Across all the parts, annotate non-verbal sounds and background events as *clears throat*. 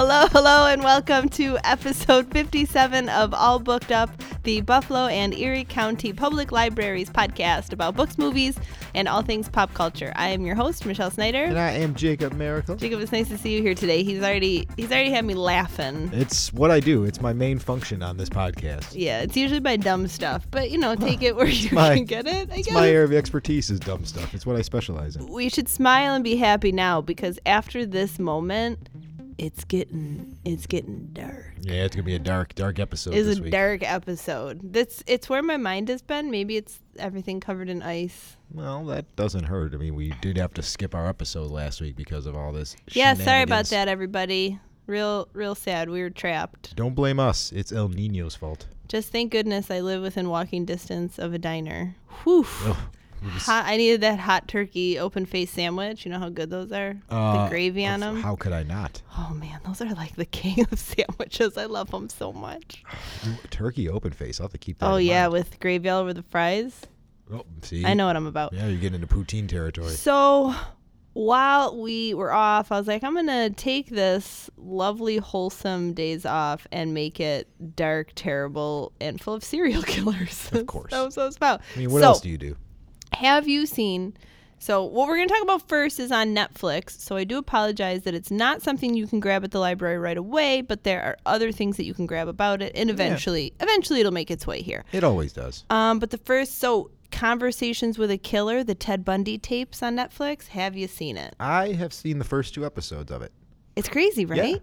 Hello, hello, and welcome to episode 57 of All Booked Up, the Buffalo and Erie County Public Libraries podcast about books, movies, and all things pop culture. I am your host, Michelle Snyder. And I am Jacob Miracle. Jacob, it's nice to see you here today. He's already he's already had me laughing. It's what I do. It's my main function on this podcast. Yeah, it's usually by dumb stuff, but you know, take it where *laughs* you my- can get it. I It's guess. my area of expertise is dumb stuff. It's what I specialize in. we should smile and be happy now because after this moment, it's getting it's getting dark. Yeah, it's gonna be a dark, dark episode It's a week. dark episode. That's it's where my mind has been. Maybe it's everything covered in ice. well, that doesn't hurt. I mean, we did have to skip our episode last week because of all this. Yeah, sorry about that, everybody. Real, real sad. We were trapped. Don't blame us. It's El Nino's fault. Just thank goodness I live within walking distance of a diner. Whew. Just- Hot, I needed that hot turkey open face sandwich. You know how good those are? uh, the gravy on them. How could I not? Oh man, those are like the king of *laughs* sandwiches. I love them so much. Turkey open face. I'll have to keep that. Oh yeah, mind. with gravy all over the fries. Oh, see. I know what I'm about. Yeah, you're getting into poutine territory. So while we were off, I was like, I'm gonna take this lovely, wholesome days off and make it dark, terrible, and full of serial *laughs* killers. Of course. *laughs* that was what it was about. I mean, what so, else do you do? Have you seen? So what we're gonna talk about first is on Netflix. So I do apologize that it's not something you can grab at the library right away, but there are other things that you can grab about it, and eventually, eventually, it'll make its way here. It always does. Um, but the first, so Conversations with a Killer, the Ted Bundy tapes on Netflix. Have you seen it? I have seen the first two episodes of it. It's crazy, right? Yeah.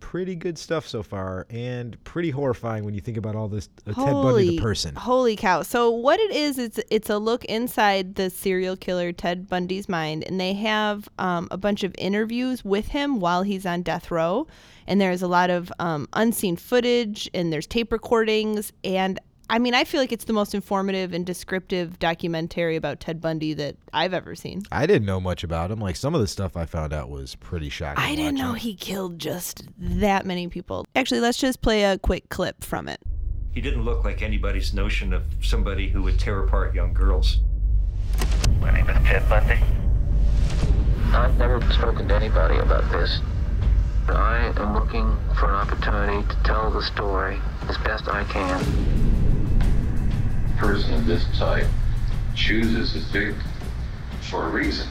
Pretty good stuff so far, and pretty horrifying when you think about all this uh, Ted Bundy the person. Holy cow. So what it is, it's it's a look inside the serial killer Ted Bundy's mind and they have um, a bunch of interviews with him while he's on death row. And there's a lot of um, unseen footage and there's tape recordings and I mean, I feel like it's the most informative and descriptive documentary about Ted Bundy that I've ever seen. I didn't know much about him. Like some of the stuff I found out was pretty shocking. I didn't know he killed just that many people. Actually, let's just play a quick clip from it. He didn't look like anybody's notion of somebody who would tear apart young girls. My name is Ted Bundy. I've never spoken to anybody about this. I am looking for an opportunity to tell the story as best I can. Person of this type chooses his victim for a reason.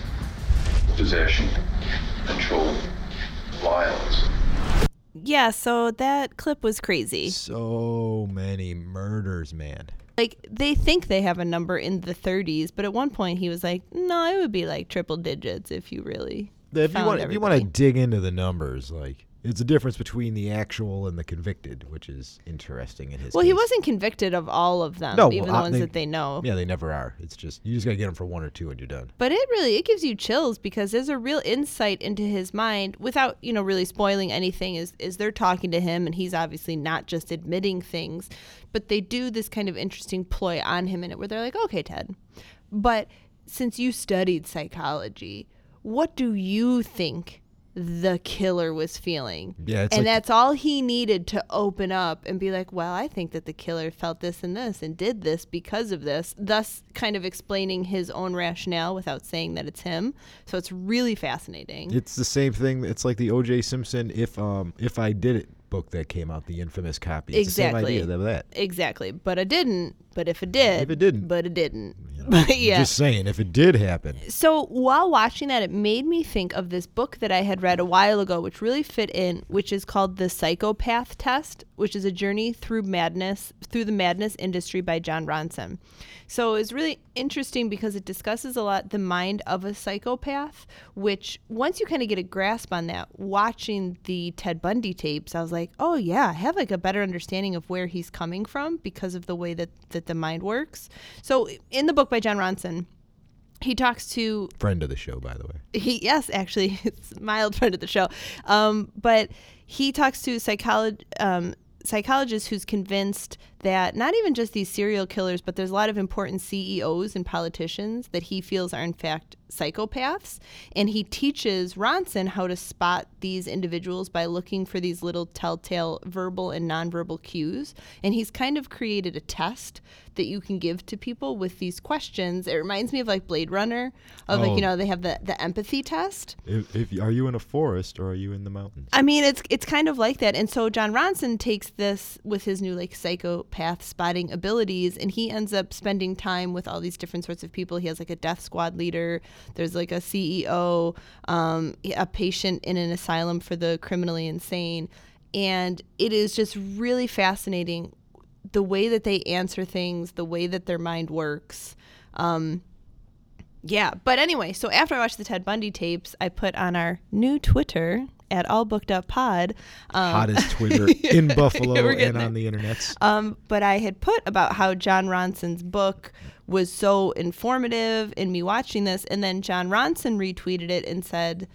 Possession, control, violence. Yeah, so that clip was crazy. So many murders, man. like they think they have a number in the 30s but at one point he was like no it would be like triple digits if you really If you found want, if you want to dig into the numbers, like it's a difference between the actual and the convicted, which is interesting in his. well he wasn't convicted of all of them No, even well, the ones they- that they know Yeah, they never are. It's just you just gotta get them for one or two, and you're done. but it really it gives you chills because there's a real insight into his mind without you know really spoiling anything is is they're talking to him and he's obviously not just admitting things but they do this kind of interesting ploy on him in it where they're like okay ted but since you studied psychology what do you think the killer was feeling Yeah, and like- that's all he needed to open up and be like, well, I think that the killer felt this and this and did this because of this, thus kind of explaining his own rationale without saying that it's him. So it's really fascinating. It's the same thing. It's like the O.J. Simpson "If Um If I Did It" book that came out, the infamous copy. It's Exactly. the same idea of that. exactly. But it didn't. But if it did. If it didn't. But it didn't. *laughs* But yeah. Just saying, if it did happen, so while watching that, it made me think of this book that I had read a while ago, which really fit in, which is called The Psychopath Test, which is a journey through madness, through the madness industry by Jon Ronson. So it's really interesting because it discusses a lot the mind of a psychopath, which once you kind of get a grasp on that, watching the Ted Bundy tapes, I was like, oh yeah, I have like a better understanding of where he's coming from because of the way that, that the mind works. So in the book by Jon Ronson, he talks to friend of the show, by the way. he yes actually *laughs* it's mild friend of the show um, but he talks to psycholog- um, psychologist who's convinced that not even just these serial killers but there's a lot of important ceos and politicians that he feels are in fact psychopaths and he teaches Ronson how to spot these individuals by looking for these little telltale verbal and nonverbal cues and he's kind of created a test that you can give to people with these questions it reminds me of like Blade Runner of like Oh. you know they have the the empathy test If, if are you in a forest or are you in the mountains? I mean, it's it's kind of like that. And so Jon Ronson takes this with his new like psychopath spotting abilities, and he ends up spending time with all these different sorts of people. He has like a death squad leader. There's like a CEO, um, a patient in an asylum for the criminally insane, and it is just really fascinating the way that they answer things, the way that their mind works. Um, yeah, but anyway, so after I watched the Ted Bundy tapes, I put on our new Twitter at All Booked Up Pod. Um, Hottest *laughs* Twitter in Buffalo and on the internet. um, but I had put about how Jon Ronson's book was so informative in me watching this, and then Jon Ronson retweeted it and said,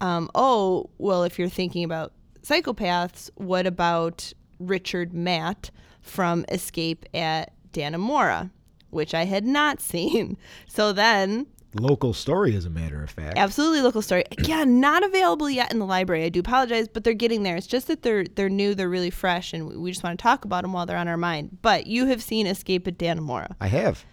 um, "Oh, well, if you're thinking about psychopaths, what about Richard Matt from Escape at Dannemora?" Which I had not *laughs* seen. So then Local story, as a matter of fact. Absolutely local story. *clears throat* Yeah, not available yet in the library. I do apologize, but they're getting there. It's just that they're they're new, they're really fresh, and we just want to talk about them while they're on our mind. But you have seen Escape at Dannemora. I have.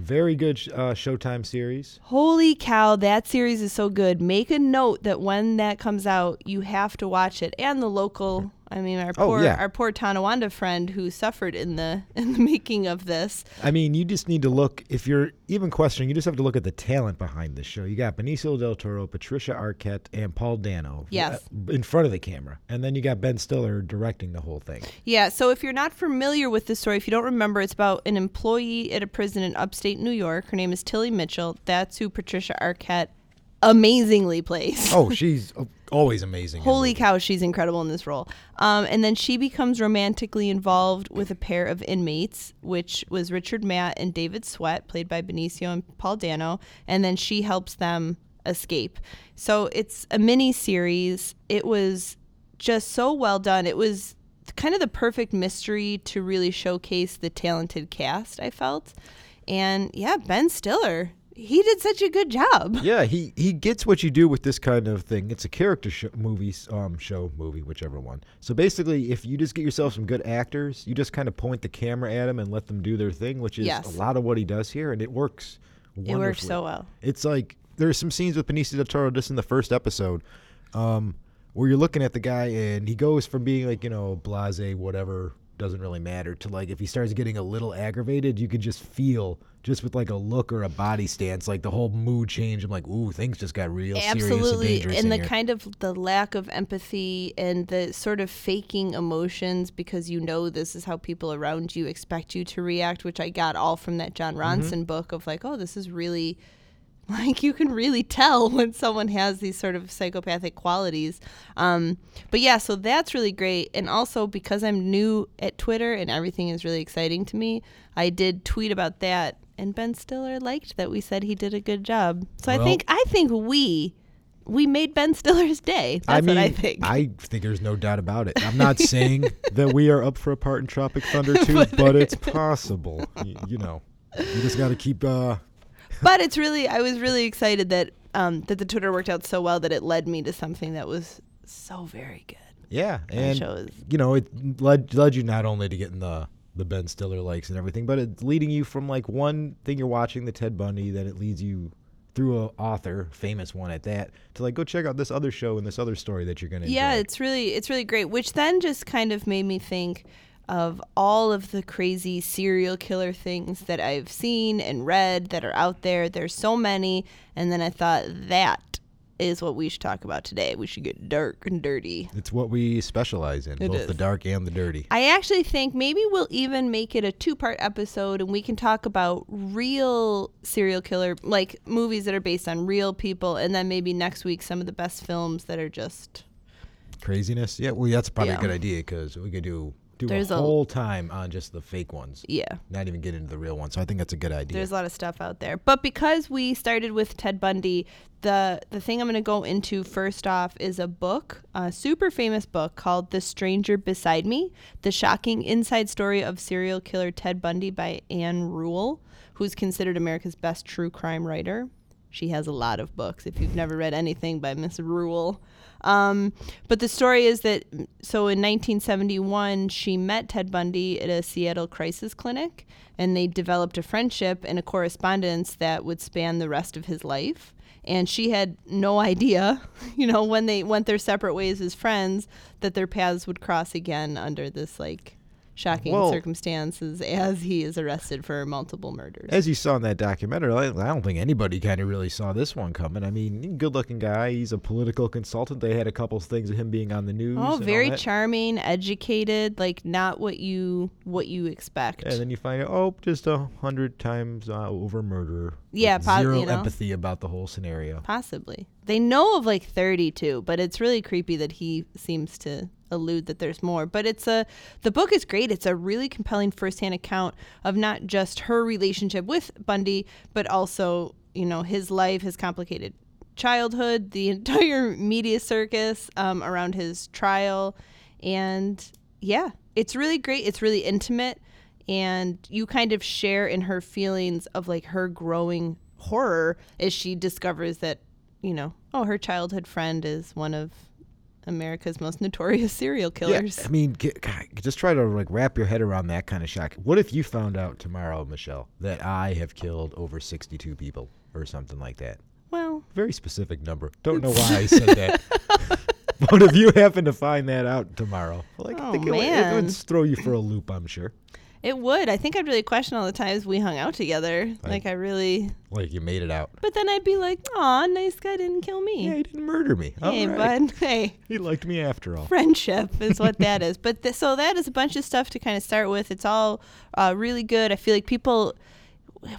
Very good uh, Showtime series. Holy cow, that series is so good. Make a note that when that comes out, you have to watch it. And the local, I mean, our Oh, poor yeah. our poor Tonawanda friend who suffered in the *laughs* in the making of this. I mean, you just need to look. If you're even questioning, you just have to look at the talent behind this show. You got Benicio del Toro, Patricia Arquette, and Paul Dano. Yes. uh, In front of the camera, and then you got Ben Stiller directing the whole thing. Yeah, so if you're not familiar with this story, if you don't remember, it's about an employee at a prison in upstate New York. Her name is Tilly Mitchell. That's who Patricia Arquette amazingly plays. Oh, *laughs* she's uh, always amazing. Holy cow, she's incredible in this role. Um, and then she becomes romantically involved with a pair of inmates, which was Richard Matt and David Sweat, played by Benicio and Paul Dano. And then she helps them escape. So it's a mini series. It was just so well done. It was kind of the perfect mystery to really showcase the talented cast, I felt. And yeah, Ben Stiller, he did such a good job. *laughs* Yeah, he he gets what you do with this kind of thing. It's a character sh- movie, um, show, movie, whichever one. So basically, if you just get yourself some good actors, you just kind of point the camera at them and let them do their thing, which is Yes. a lot of what he does here, and it works. It worked so well. It's like there's some scenes with Benicio del Toro just in the first episode, um, where you're looking at the guy and he goes from being like you know blase, whatever, doesn't really matter, to like if he starts getting a little aggravated, you could just feel just with like a look or a body stance, like the whole mood change. I'm like, ooh, things just got real serious and Absolutely. dangerous. And the here. kind of the lack of empathy and the sort of faking emotions because you know this is how people around you expect you to react, which I got all from that Jon Mm-hmm. Ronson book of like, oh, this is really *laughs* like you can really tell *laughs* when someone has these sort of psychopathic qualities. Um, but yeah, so that's really great. And also because I'm new at Twitter and everything is really exciting to me, I did tweet about that. And Ben Stiller liked that we said he did a good job. So I think I think we we made Ben *laughs* Stiller's day. That's I mean, what I think. I think there's no doubt about it. I'm not saying that we are up for a part in Tropic Thunder 2, but it's possible. Y- you know, you just got to keep. Uh, but it's really I was really excited that um, that the Twitter worked out so well that it led me to something that was so very good. Yeah, and show is- you know it led led you not only to getting the the Ben Stiller likes and everything, but it's leading you from like one thing you're watching, the Ted Bundy, that it leads you through a author, famous one at that, to like go check out this other show and this other story that you're gonna. Yeah, enjoy. it's really it's really great. Which then just kind of made me think of all of the crazy serial killer things that I've seen and read that are out there. There's so many, and then I thought that is what we should talk about today. We should get dark and dirty. It's what we specialize in, It both is. the dark and the dirty. I actually think maybe we'll even make it a two part episode and we can talk about real serial killer, like movies that are based on real people, and then maybe next week some of the best films that are just. Craziness. Yeah, well, that's probably Yeah. a good idea because we could do do There's a a- whole time on just the fake ones, Yeah. not even get into the real ones. So I think that's a good idea. There's a lot of stuff out there. But because we started with Ted Bundy, the the thing I'm going to go into first off is a book, a super famous book called The Stranger Beside Me: The Shocking Inside Story of Serial Killer Ted Bundy by Ann Rule, who's considered America's best true crime writer. She has a lot of books. If you've never read anything by Miss Rule, um, but the story is that so in 1971 she met Ted Bundy at a Seattle crisis clinic, and they developed a friendship and a correspondence that would span the rest of his life. And she had no idea, *laughs* you know, when they went their separate ways as friends, that their paths would cross again under this like shocking Well- circumstances as he is arrested for multiple murders. As you saw in that documentary, I, I don't think anybody kind of really saw this one coming. I mean, good-looking guy. He's a political consultant. They had a couple of things of him being on the news. Oh, very charming, educated, like not what you what you expect. And then you find out, oh, just a hundred times uh, over murder. Yeah, po- zero you know. empathy about the whole scenario. Possibly. They know of like 32, but it's really creepy that he seems to allude that there's more. But it's a the book is great. It's a really compelling firsthand account of not just her relationship with Bundy, but also, you know, his life, his complicated childhood, the *laughs* entire media circus um, around his trial. And yeah, it's really great. It's really intimate. And you kind of share in her feelings of like her growing horror as she discovers that, you know, oh, her childhood friend is one of America's most notorious serial killers. Yeah, I mean, get, God, just try to like wrap your head around that kind of shock. What if you found out tomorrow, Michelle, that I have killed over 62 people or something like that? Well, Very specific number. Don't know why I said that. *laughs* but if you happen to find that out tomorrow, like, I Oh, think it, it would throw you for a loop, I'm sure. It would. I think I'd really question all the times we hung out together. Like I really Like you made it out. but then I'd be like, "Aw, nice guy didn't kill me." Yeah, he didn't murder me. hey, right. bud. *laughs* Hey. He liked me after all. friendship is what *laughs* that is. But th- so that is a bunch of stuff to kind of start with. It's all uh, really good. I feel like people,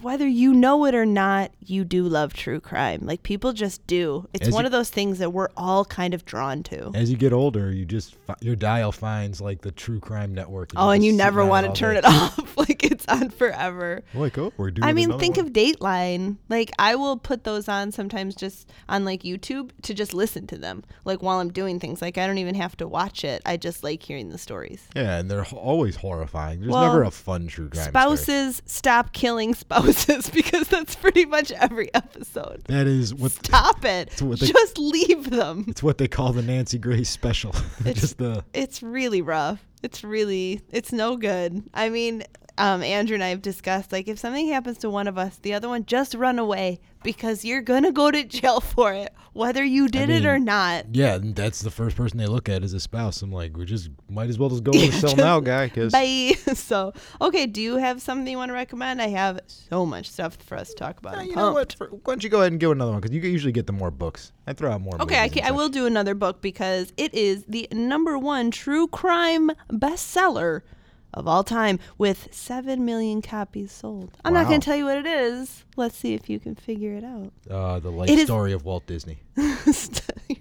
whether you know it or not, you do love true crime. Like people just do. It's As one you- of those things that we're all kind of drawn to. As you get older, you just your dial finds like the true crime network. Oh, you're and you oh, never want to turn day. it *laughs* off. like it's on forever. Like, oh, we're doing. I mean, think one. of Dateline. Like, I will put those on sometimes just on like YouTube to just listen to them, like while I'm doing things. Like, I don't even have to watch it. I just like hearing the stories. Yeah, and they're always horrifying. There's Well, never a fun true crime story. spouses stop killing spouses *laughs* because that's pretty much every episode. That is what. Stop *laughs* it. what they- Just leave them. It's what they call the Nancy Grace special. *laughs* It's, just the It's really rough. It's really it's no good. I mean, um, Andrew and I have discussed like if something happens to one of us, the other one just run away because you're gonna go to jail *laughs* for it, whether you did it or not. yeah. That's the first person they look at as a spouse. I'm like, we just might as well just go to the *laughs* cell now, guy. Because Bye. *laughs* So, okay, do you have something you want to recommend? I have so much stuff for us to talk about. I'm you know what? For, why don't you go ahead and give another one? Because you usually get the more books. I throw out more. Okay, I, can, I will do another book because it is the number one true crime bestseller of all time with 7 million copies sold. I'm not going to tell you what it is. Let's see if you can figure it out. Uh, the life It is- story of Walt Disney. *laughs* you're,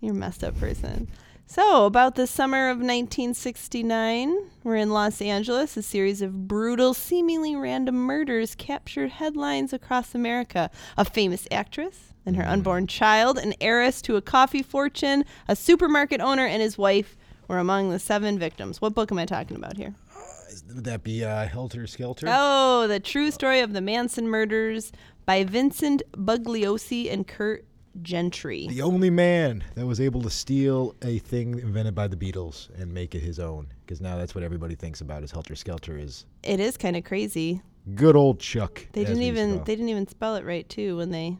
you're a messed up person. So, about the summer of 1969, we're in Los Angeles. A series of brutal, seemingly random murders captured headlines across America. A famous actress and her unborn child, an heiress to a coffee fortune, a supermarket owner, and his wife were among the seven victims. What book am I talking about here? Would that be uh, Helter Skelter? Oh, the true story of the Manson murders by Vincent Bugliosi and Curt Gentry. The only man that was able to steal a thing invented by the Beatles and make it his own. Because now that's what everybody thinks about is Helter Skelter is It is kind of crazy. good old Chuck. They didn't we used to even they didn't even spell it right too when they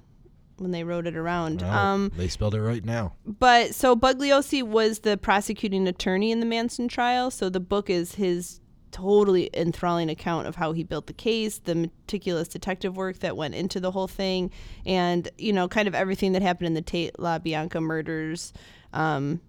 when they wrote it around. No, Um, they spelled it right now. but so Bugliosi was the prosecuting attorney in the Manson trial. So the book is his totally enthralling account of how he built the case, the meticulous detective work that went into the whole thing, and you know, kind of everything that happened in the Tate LaBianca murders, um,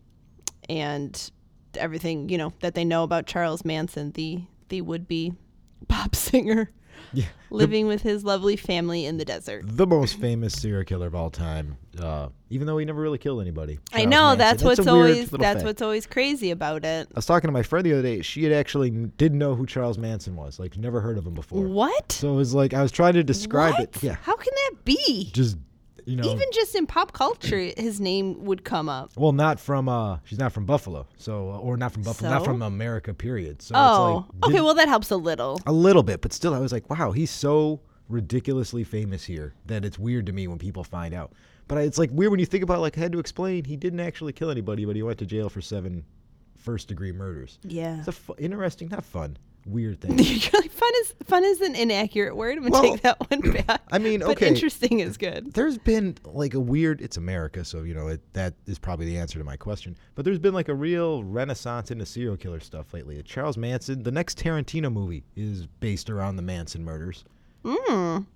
and everything you know that they know about Charles Manson, the the would be *laughs* pop singer Yeah. living with his lovely family in the desert. The most famous serial killer of all time, uh, even though he never really killed anybody. I know Manson. that's what's always that's what's always crazy about it. I was talking to my friend the other day. She had actually didn't know who Charles Manson was. Like, never heard of him before. What? So it was like I was trying to describe What? it. Yeah. How can that be? Just you know. Even just in pop culture, his name would come up. well, not from. uh She's not from Buffalo. So or not from Buffalo. Not from America. Period. So Oh, it's like okay. Well, that helps a little. a little bit, but still, I was like, wow, he's so ridiculously famous here that it's weird to me when people find out. But I- it's like weird when you think about like I had to explain he didn't actually kill anybody, but he went to jail for seven first degree murders. Yeah. It's a fu- interesting, not fun, weird *laughs* thing. Like fun is fun is an inaccurate word. I'm gonna Well, take that one *coughs* back. I mean, but okay. interesting is good. there's been like a weird it's america so you know it, that is probably the answer to my question but there's been like a real renaissance into serial killer stuff lately charles manson the next tarantino movie is based around the manson murders Mm.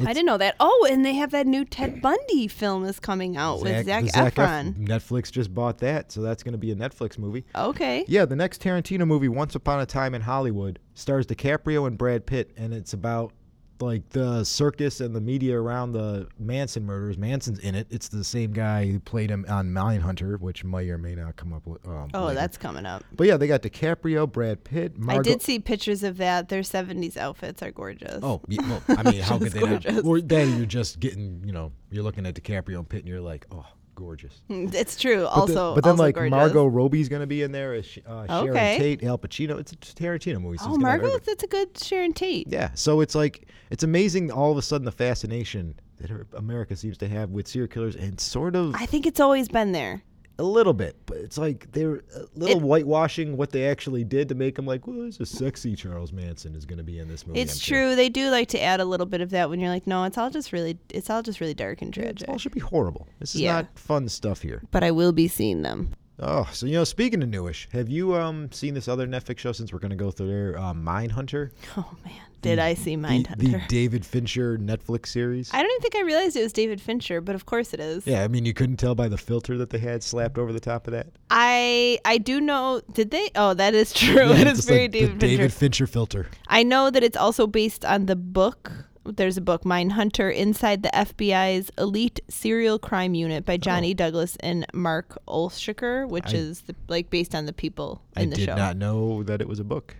I didn't know that. Oh, and they have that new Ted Bundy film is coming out with Zac, the Zac Ef- Efron. netflix just bought that so that's going to be a netflix movie Okay. yeah the next tarantino movie once upon a time in hollywood stars dicaprio and brad pitt and it's about like the circus and the media around the Manson murders. Manson's in it. It's the same guy who played him on Mindhunter, which may or may not come up with. Um, Oh, later. that's coming up. But yeah, they got DiCaprio, Brad Pitt, Margot. I did see pictures of that. Their 70s outfits are gorgeous. Oh, yeah, well, I mean, how *laughs* could they not? gorgeous. Or then you're just getting, you know, you're looking at DiCaprio and Pitt, and you're like, oh, gorgeous. *laughs* It's true. But also, but then also like gorgeous. Margot Robbie's gonna be in there as uh, Sharon Okay. Tate, Al Pacino. It's a Tarantino movie. So Oh, Margot, that's a good Sharon Tate. Yeah, so it's like it's amazing all of a sudden the fascination that America seems to have with serial killers, and sort of I think it's always been there. A little bit, but it's like they're a little It- whitewashing what they actually did to make them like, well, this is sexy Charles Manson is going to be in this movie. It's I'm sure. true. They do like to add a little bit of that when you're like, no, it's all just really, it's all just really dark and tragic. It all should be horrible. This is Yeah. not fun stuff here. but I will be seeing them. Oh, so you know, speaking of newish, have you um seen this other Netflix show since we're going to go through there, uh, Mindhunter? Oh man, did I see The, Mindhunter? the David Fincher Netflix series. I don't even think I realized it was David Fincher, but of course it is. yeah, I mean, you couldn't tell by the filter that they had slapped over the top of that. I I do know. Did they? Oh, that is *laughs* true. Yeah, it's very like the David Fincher. David Fincher filter. I know that it's also based on the book. There's a book, Mindhunter, Inside the FBI's Elite Serial Crime Unit by Johnny oh. Douglas and Mark Olshaker, which Oh. I- is the, like based on the people I in the show. I did not know that it was a book.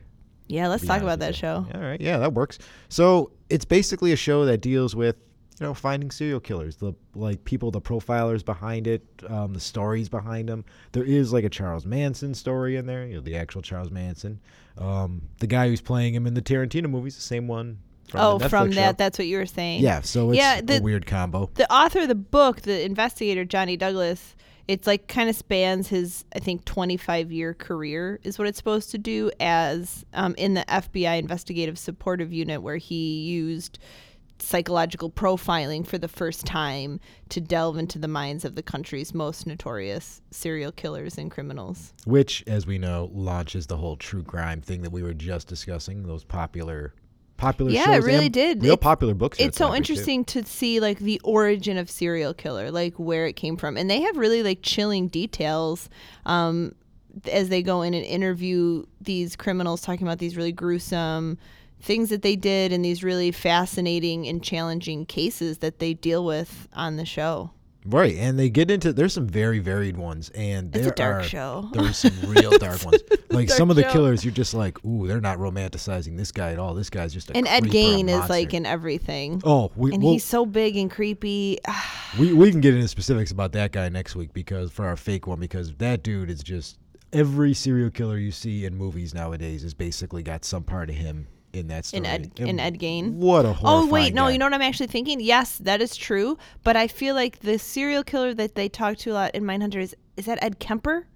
Yeah, let's talk about that show. All right, yeah, that works. So it's basically a show that deals with you know finding serial killers, the like people, the profilers behind it, um, the stories behind them. There is like a Charles Manson story in there, you know, the actual Charles Manson. Um, the guy who's playing him in the Tarantino movies, the same one. From oh, from show. that, that's what you were saying. Yeah, so it's Yeah, a the- weird combo. the author of the book, the investigator Johnny Douglas, it's like kind of spans his I think 25 year career is what it's supposed to do as um, in the FBI investigative supportive unit where he used psychological profiling for the first time to delve into the minds of the country's most notorious serial killers and criminals. Which, as we know, launches the whole true crime thing that we were just discussing. Those popular, popular Yeah, shows it really and did. Real It's- popular books. It's so celebrated, too. interesting to see like the origin of serial killer, like where it came from, and they have really like chilling details um, as they go in and interview these criminals, talking about these really gruesome things that they did and these really fascinating and challenging cases that they deal with on the show. Right, and they get into there's some very varied ones, and there a dark are, show. There's some real *laughs* dark ones. Like dark some of the show. killers, you're just like, ooh, they're not romanticizing this guy at all. This guy's just a And Ed Gein is like in everything. Oh, we and we'll- he's so big and creepy. *sighs* we we can get into specifics about that guy next week because for our fake one because that dude is just every serial killer you see in movies nowadays has basically got some part of him in that story. in Ed And in Ed Gein. What a Oh wait, no, guy. you know what I'm actually thinking? Yes, that is true. But I feel like the serial killer that they talk to a lot in Mindhunter is is that Ed Kemper?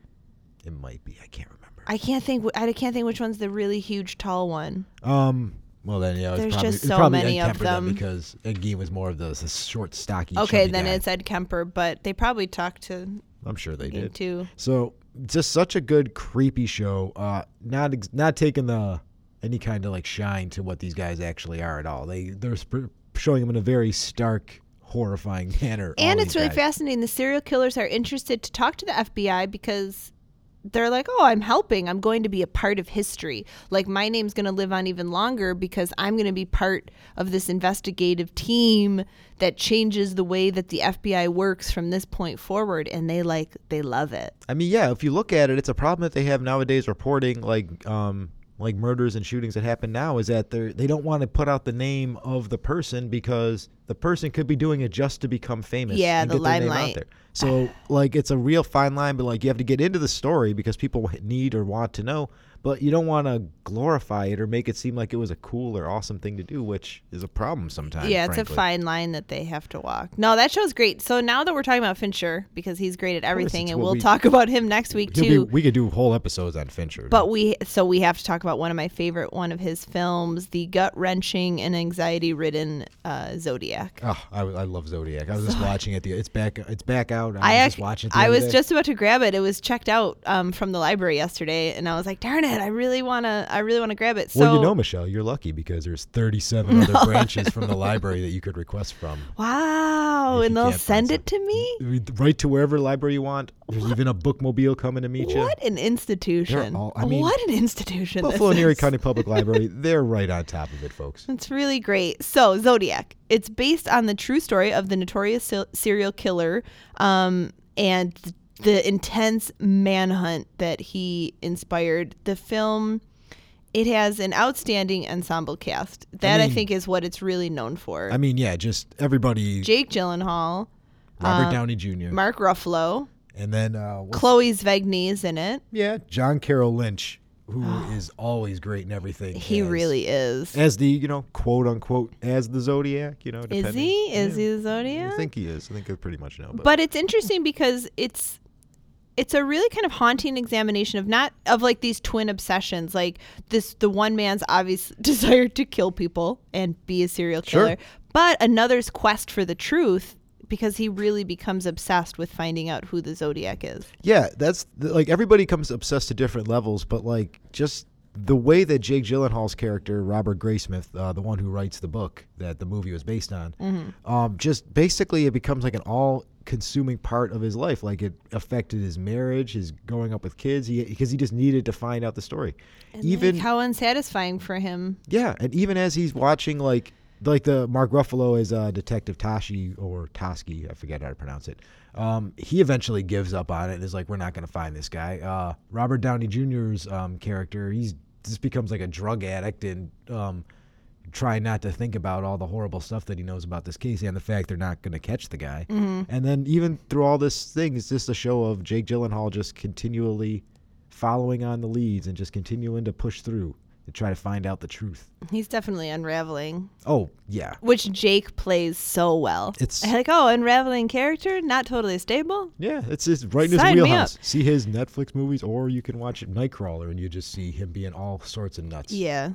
It might be. I can't remember. I can't think. I can't think which one's the really huge tall one. Um. Well then, yeah. It's There's probably, just so many Ed of Kemper them. because Ed Gein was more of the, the short, stocky. Okay, then guy. it's Ed Kemper, but they probably talked to I'm sure they did. too. So just such a good creepy show. Uh, not ex- not taking the any kind of like shine to what these guys actually are at all. They they're sp- showing them in a very stark, horrifying *laughs* manner. And it's really guys. fascinating. The serial killers are interested to talk to the FBI because they're like, oh, I'm helping. I'm going to be a part of history. Like, my name's going to live on even longer because I'm going to be part of this investigative team that changes the way that the FBI works from this point forward. And they like, they love it. I mean, yeah. If you look at it, it's a problem that they have nowadays reporting like um like murders and shootings that happen now is that they they don't want to put out the name of the person because the person could be doing it just to become famous. Yeah, and the limelight. So like it's a real fine line, but like you have to get into the story because people need or want to know, but you don't want to glorify it or make it seem like it was a cool or awesome thing to do, which is a problem sometimes. yeah, it's a fine line that they have to walk. No, that show's great. So now that we're talking about Fincher, because he's great at everything, and we'll we- talk about him next week He'll be- too. we could do whole episodes on Fincher. But we so we have to talk about one of my favorite one of his films, the gut wrenching and anxiety ridden uh, Zodiac. Oh, I, I love Zodiac. I was just *laughs* watching it. The it's back. It's back out. I, I was just watching I was just about to grab it. It was checked out um, from the library yesterday, and I was like, "Darn it! I really wanna, I really wanna grab it." So, well, you know, Michelle, you're lucky because there's 37 other *laughs* branches from the library that you could request from. wow, and they'll send it to me. Right to wherever library you want. There's even a bookmobile coming to meet you. What an institution! all- I mean, what an institution! Buffalo and Erie. County Public *laughs* Library, they're right on top of it, folks. It's really great. So, Zodiac. It's based on the true story of the notorious serial killer um, and the intense manhunt that he inspired. The film, it has an outstanding ensemble cast. That I, mean- think is what it's really known for. I mean, yeah, just everybody. Jake Gyllenhaal, Robert uh, Downey Jr. Mark Ruffalo, and then, uh, Chloe is in it. yeah, John Carroll Lynch, who *sighs* is always great in everything. He as- really is. As the, you know, quote unquote, as the Zodiac, you know. Is depending- he? Is Yeah. he the Zodiac? I think he is. I think I pretty much know. But, but it's interesting because it's it's a really kind of haunting examination of not of like these twin obsessions like this the one man's obvious *laughs* desire to kill people and be a serial Sure. killer but another's quest for the truth because he really becomes obsessed with finding out who the zodiac is yeah, that's the- like everybody comes obsessed to different levels, but like just the way that Jake Gyllenhaal's character, Robert Graysmith, uh, the one who writes the book that the movie was based on, Mm-hmm. um, just basically it becomes like an all consuming part of his life. Like it affected his marriage his growing up with kids. He, because he just needed to find out the story. And even like how unsatisfying for him. Yeah and even as he's watching like like the Mark Ruffalo is uh, Detective Tashi or Toski, I forget how to pronounce it. Um, he eventually gives up on it and is like, "We're not going to find this guy." Uh, Robert Downey Jr.'s um, character, he's just becomes like a drug addict and um, try not to think about all the horrible stuff that he knows about this case and the fact they're not going to catch the guy. And then even through all this thing, it's just a show of Jake Gyllenhaal just continually following on the leads and just continuing to push through to try to find out the truth. he's definitely unraveling Oh yeah, which jake plays so well It's- like oh unraveling character not totally stable yeah. It's just right in his Sign me wheelhouse. See his Netflix movies, or you can watch Nightcrawler, and you just see him being all sorts of nuts. Yeah.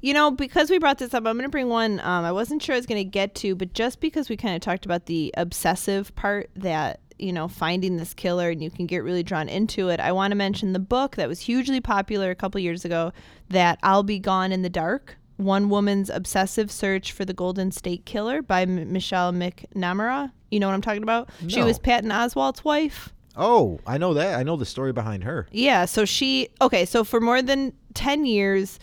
You know, because we brought this up, I'm going to bring one um, I wasn't sure I was going to get to, but just because we kind of talked about the obsessive part that, you know, finding this killer and you can get really drawn into it, I want to mention the book that was hugely popular a couple years ago that I'll Be Gone in the Dark. One Woman's Obsessive Search for the Golden State Killer by M- Michelle McNamara. You know what I'm talking about? She was Patton Oswalt's wife. Oh, I know that. I know the story behind her. Yeah, so she okay, so for more than 10 years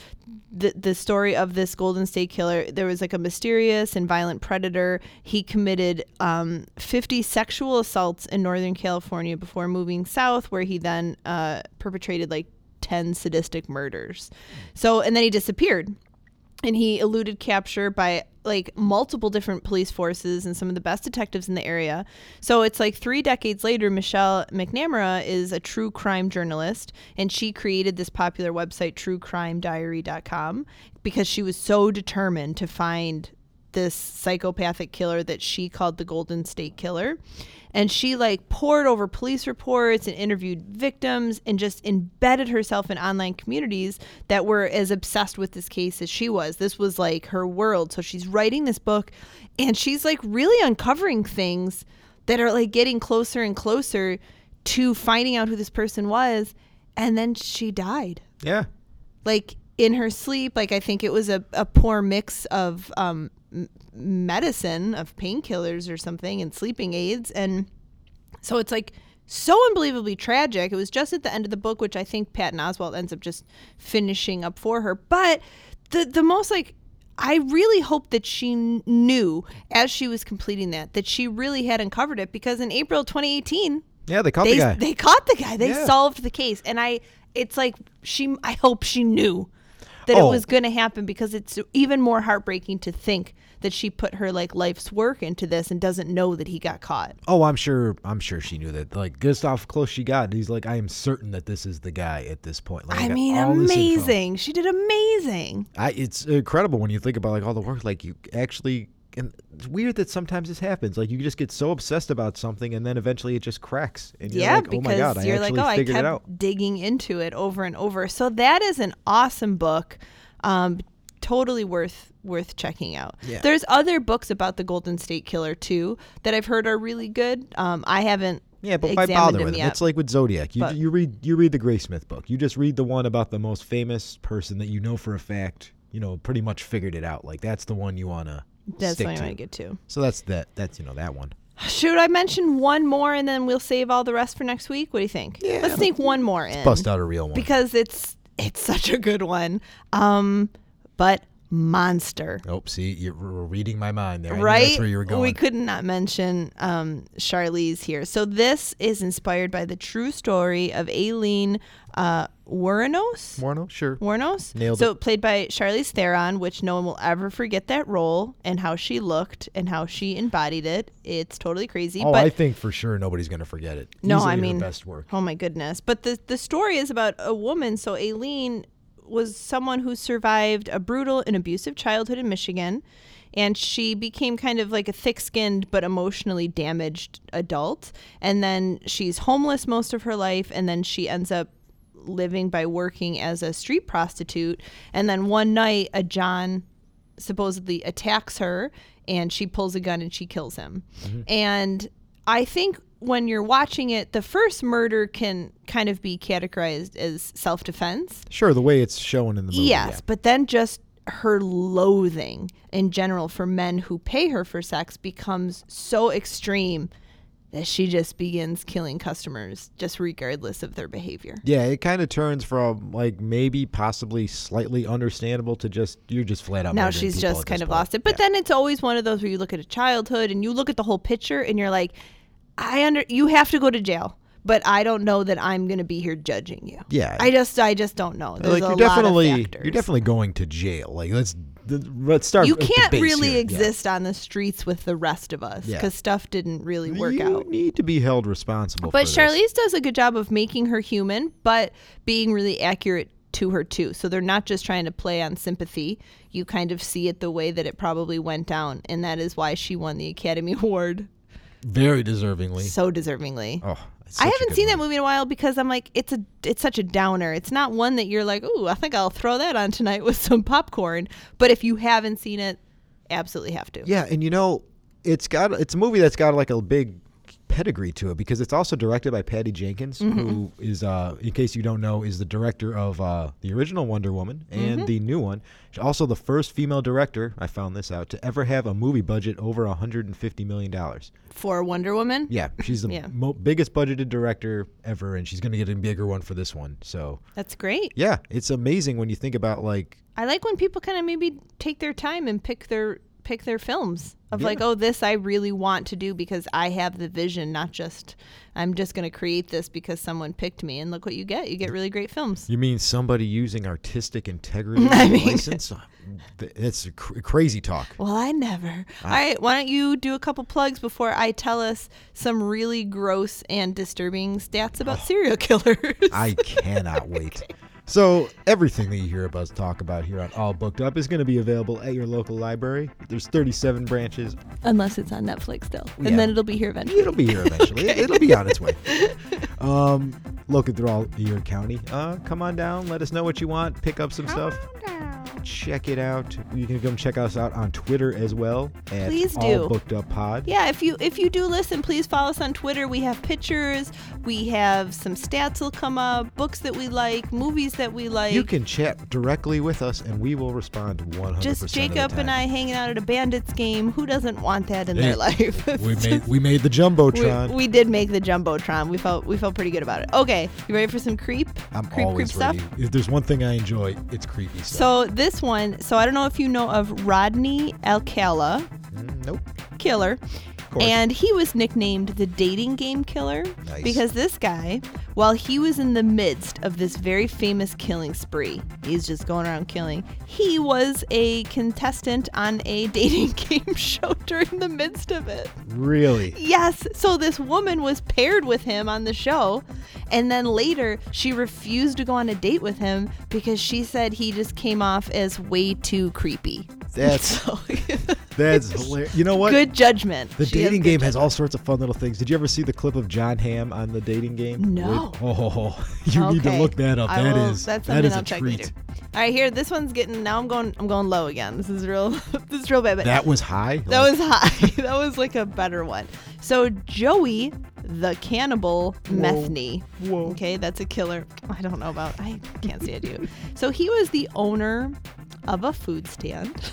the the story of this Golden State Killer, there was like a mysterious and violent predator. He committed um, 50 sexual assaults in Northern California before moving south where he then uh, perpetrated like 10 sadistic murders. So and then he disappeared and he eluded capture by like multiple different police forces and some of the best detectives in the area. So it's like three decades later, Michelle McNamara is a true crime journalist, and she created this popular website, TrueCrimeDiary.com, because she was so determined to find this psychopathic killer that she called the Golden State Killer. And she like poured over police reports and interviewed victims and just embedded herself in online communities that were as obsessed with this case as she was. This was like her world. So she's writing this book and she's like really uncovering things that are like getting closer and closer to finding out who this person was. And then she died Yeah. like in her sleep like i think it was a, a poor mix of um, m- medicine of painkillers or something and sleeping aids and so it's like so unbelievably tragic it was just at the end of the book which i think patton oswalt ends up just finishing up for her but the the most like I really hope that she kn- knew as she was completing that that she really had uncovered it because in April 2018 Yeah, they caught they the guy. they caught the guy. They Yeah. solved the case, and I it's like she. I hope she knew. That it Oh. was going to happen because it's even more heartbreaking to think that she put her like life's work into this and doesn't know that he got caught. Oh, I'm sure. I'm sure she knew that. Like, just how close she got. He's like, I am certain that this is the guy at this point. Like, I got mean, all this info. amazing. She did amazing. I, it's incredible when you think about like all the work. Like, you actually, and it's weird that sometimes this happens. Like, you just get so obsessed about something, and then eventually it just cracks. And you're yeah, like, oh my god, I you're like, actually oh, I figured it out. kept digging into it over and over. So that is an awesome book. Um, totally worth worth checking out. Yeah. There's other books about the Golden State Killer too that I've heard are really good. Um, I haven't. Yeah, but why bother with it? It's like with Zodiac. You But- you read you read the Graysmith book. You just read the one about the most famous person that you know for a fact. You know, pretty much figured it out. Like that's the one you wanna That's what I to. want to get to. So that's that. That's you know that one. Should I mention one more and then we'll save all the rest for next week? What do you think? Yeah. Let's sneak one more in. Bust out a real one. because it's it's such a good one. Um, but Monster. Oh, see, you're reading my mind there. I right? That's where you were going. We could not not mention um, Charlize here. So this is inspired by the true story of Aileen uh, Wuornos. Morno, sure. Wuornos. Nailed so it. played by Charlize Theron, which no one will ever forget that role and how she looked and how she embodied it. It's totally crazy. Oh, but I think for sure nobody's gonna forget it. no, Easily I mean, best work. Oh my goodness! But the the story is about a woman. So Aileen was someone who survived a brutal and abusive childhood in Michigan, and she became kind of like a thick-skinned but emotionally damaged adult. And then she's homeless most of her life, and then she ends up living by working as a street prostitute. And then one night, a John supposedly attacks her and she pulls a gun and she kills him. Mm-hmm. And I think when you're watching it, the first murder can kind of be categorized as self defense. Sure, the way it's shown in the movie. Yes, yeah. but then just her loathing in general for men who pay her for sex becomes so extreme that she just begins killing customers just regardless of their behavior. Yeah, it kind of turns from like maybe possibly slightly understandable to just you're just flat out. now she's just kind of point. lost it. But Yeah. then it's always one of those where you look at a childhood and you look at the whole picture and you're like, I under you have to go to jail, but I don't know that I'm going to be here judging you. Yeah. I just I just don't know. There's like a you're lot definitely of factors. you're definitely going to jail. Like let's let's start. you can't base really here. Yeah. exist on the streets with the rest of us Yeah. because stuff didn't really work you out. You need to be held responsible. But for this. Charlize does a good job of making her human, but being really accurate to her too. So they're not just trying to play on sympathy. You kind of see it the way that it probably went down, and that is why she won the Academy *laughs* Award very deservingly. so deservingly. oh, it's I haven't seen that movie in a while because I'm like, it's a, it's such a downer. It's not one that you're like, ooh, I think I'll throw that on tonight *laughs* with some popcorn. But if you haven't seen it, absolutely have to. Yeah, and you know, it's got it's a movie that's got like a big pedigree to it because it's also directed by Patty Jenkins, Mm-hmm. who is, uh, in case you don't know, is the director of uh, the original Wonder Woman and Mm-hmm. the new one. She's also the first female director. I found this out to ever have a movie budget over 150 million dollars. For Wonder Woman. Yeah, she's the *laughs* Yeah. mo- biggest budgeted director ever, and she's going to get a bigger one for this one. So That's great. yeah, it's amazing when you think about like I like when people kind of maybe take their time and pick their pick their films of like, oh, this I really want to do because I have the vision, not just I'm just going to create this because someone picked me. And look what you get. You get really great films. You mean somebody using artistic integrity *laughs* I mean- license? Th- It's cr- crazy talk. Well, I never. All right, why don't you do a couple plugs before I tell us some really gross and disturbing stats about oh. serial killers? I *laughs* cannot wait. So everything that you hear about us talk about here on All Booked Up is going to be available at your local library. There's 37 branches. Unless it's on Netflix still. Yeah. And then it'll be here eventually. It'll be here eventually. *laughs* It- It'll be on its way. Um, local through all your county. Uh, come on down. Let us know what you want. Pick up some stuff. Check it out. You can come check us out on Twitter as well at Please All do. Booked Up Pod. Yeah, if you if you do listen, please follow us on Twitter. We have pictures, we have some stats will come up, books that we like, movies that we like. You can chat directly with us, and we will respond 100%. just of the Jacob and. I hanging out at a bandits game. Who doesn't want that in Hey, their life? *laughs* we made *laughs* we made the we, jumbotron. we did make the jumbotron. We felt we felt pretty good about it. Okay, you ready for some creep? I'm creep, always creep ready. stuff. If there's one thing I enjoy, it's creepy stuff. So this one, so I don't know if you know of Rodney Alcala, Mm, nope. killer. And he was nicknamed the dating game killer Nice. because this guy, while he was in the midst of this very famous killing spree, he's just going around killing, he was a contestant on a *laughs* dating game show during the midst of it. really? Yes. So this woman was paired with him on the show. And then later, she refused to go on a date with him because she said he just came off as way too creepy. That's *laughs* So, *laughs* that's hilarious. You know what? good judgment. The She dating game has all sorts of fun little things. Did you ever see the clip of Jon Hamm on the dating game? No. Oh, *laughs* you need to look that up. I That will- is that's that something I'll a check treat. later. All right, here this one's getting now. I'm going. I'm going low again. This is real. *laughs* this is real bad. But That was high. that was high. *laughs* that was like a better one. So Joey, the cannibal Metheny. Whoa. Okay, that's a killer. I don't know about. I can't stand you. So he was the owner of a food stand.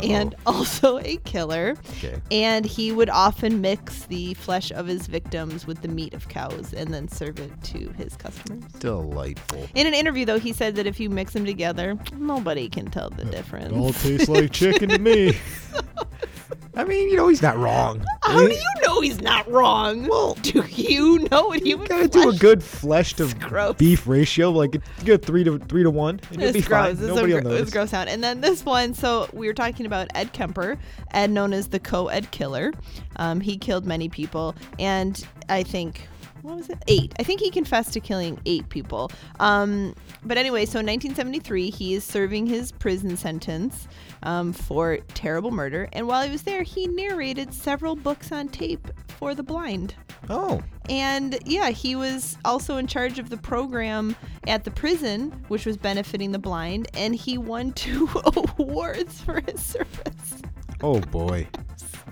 And also *laughs* a killer. Okay. And he would often mix the flesh of his victims with the meat of cows and then serve it to his customers. delightful. In an interview, though, he said that if you mix them together, nobody can tell the difference. All tastes like chicken to me. *laughs* I mean, you know, he's not wrong. How do you know he's not wrong? Well, *laughs* do you know what he would gotta do a good flesh to gross. beef ratio, like good three to three to one, and It's be gross. fine. It's, Nobody gr- it's gross sound. And then this one. So we were talking about Ed Kemper, Ed known as the co-ed killer. Um, he killed many people, and I think what was it? Eight. I think he confessed to killing eight people. Um, but anyway, so in 1973, he is serving his prison sentence um, for terrible murder, and while he was there, he narrated several books on tape for the blind. Oh, And yeah, he was also in charge of the program at the prison, which was benefiting the blind, and he won two *laughs* awards for his service. oh boy.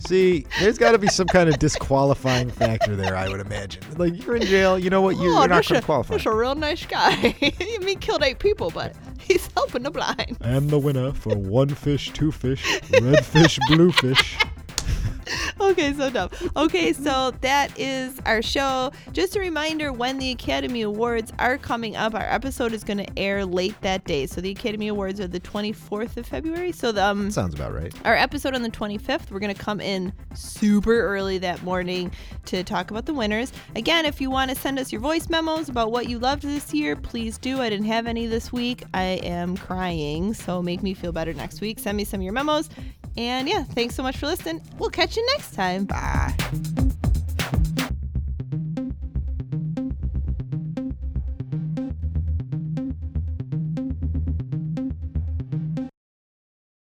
See, there's got to be some kind of disqualifying factor there, I would imagine. Like you're in jail, you know what? You're, oh, you're not that's going a, to qualify. that's a real nice guy. I *laughs* mean, he killed eight people, but he's helping the blind. And the winner for one fish, two fish, red fish, blue fish. Okay, so dumb. Okay, so that is our show. Just a reminder when the Academy Awards are coming up, our episode is going to air late that day. So the Academy Awards are the 24th of February. So the, um, Sounds about right. Our episode on the 25th, we're going to come in super early that morning to talk about the winners. Again, if you want to send us your voice memos about what you loved this year, please do. I didn't have any this week. I am crying, so make me feel better next week. Send me some of your memos. And yeah, thanks so much for listening. We'll catch you next time. Bye.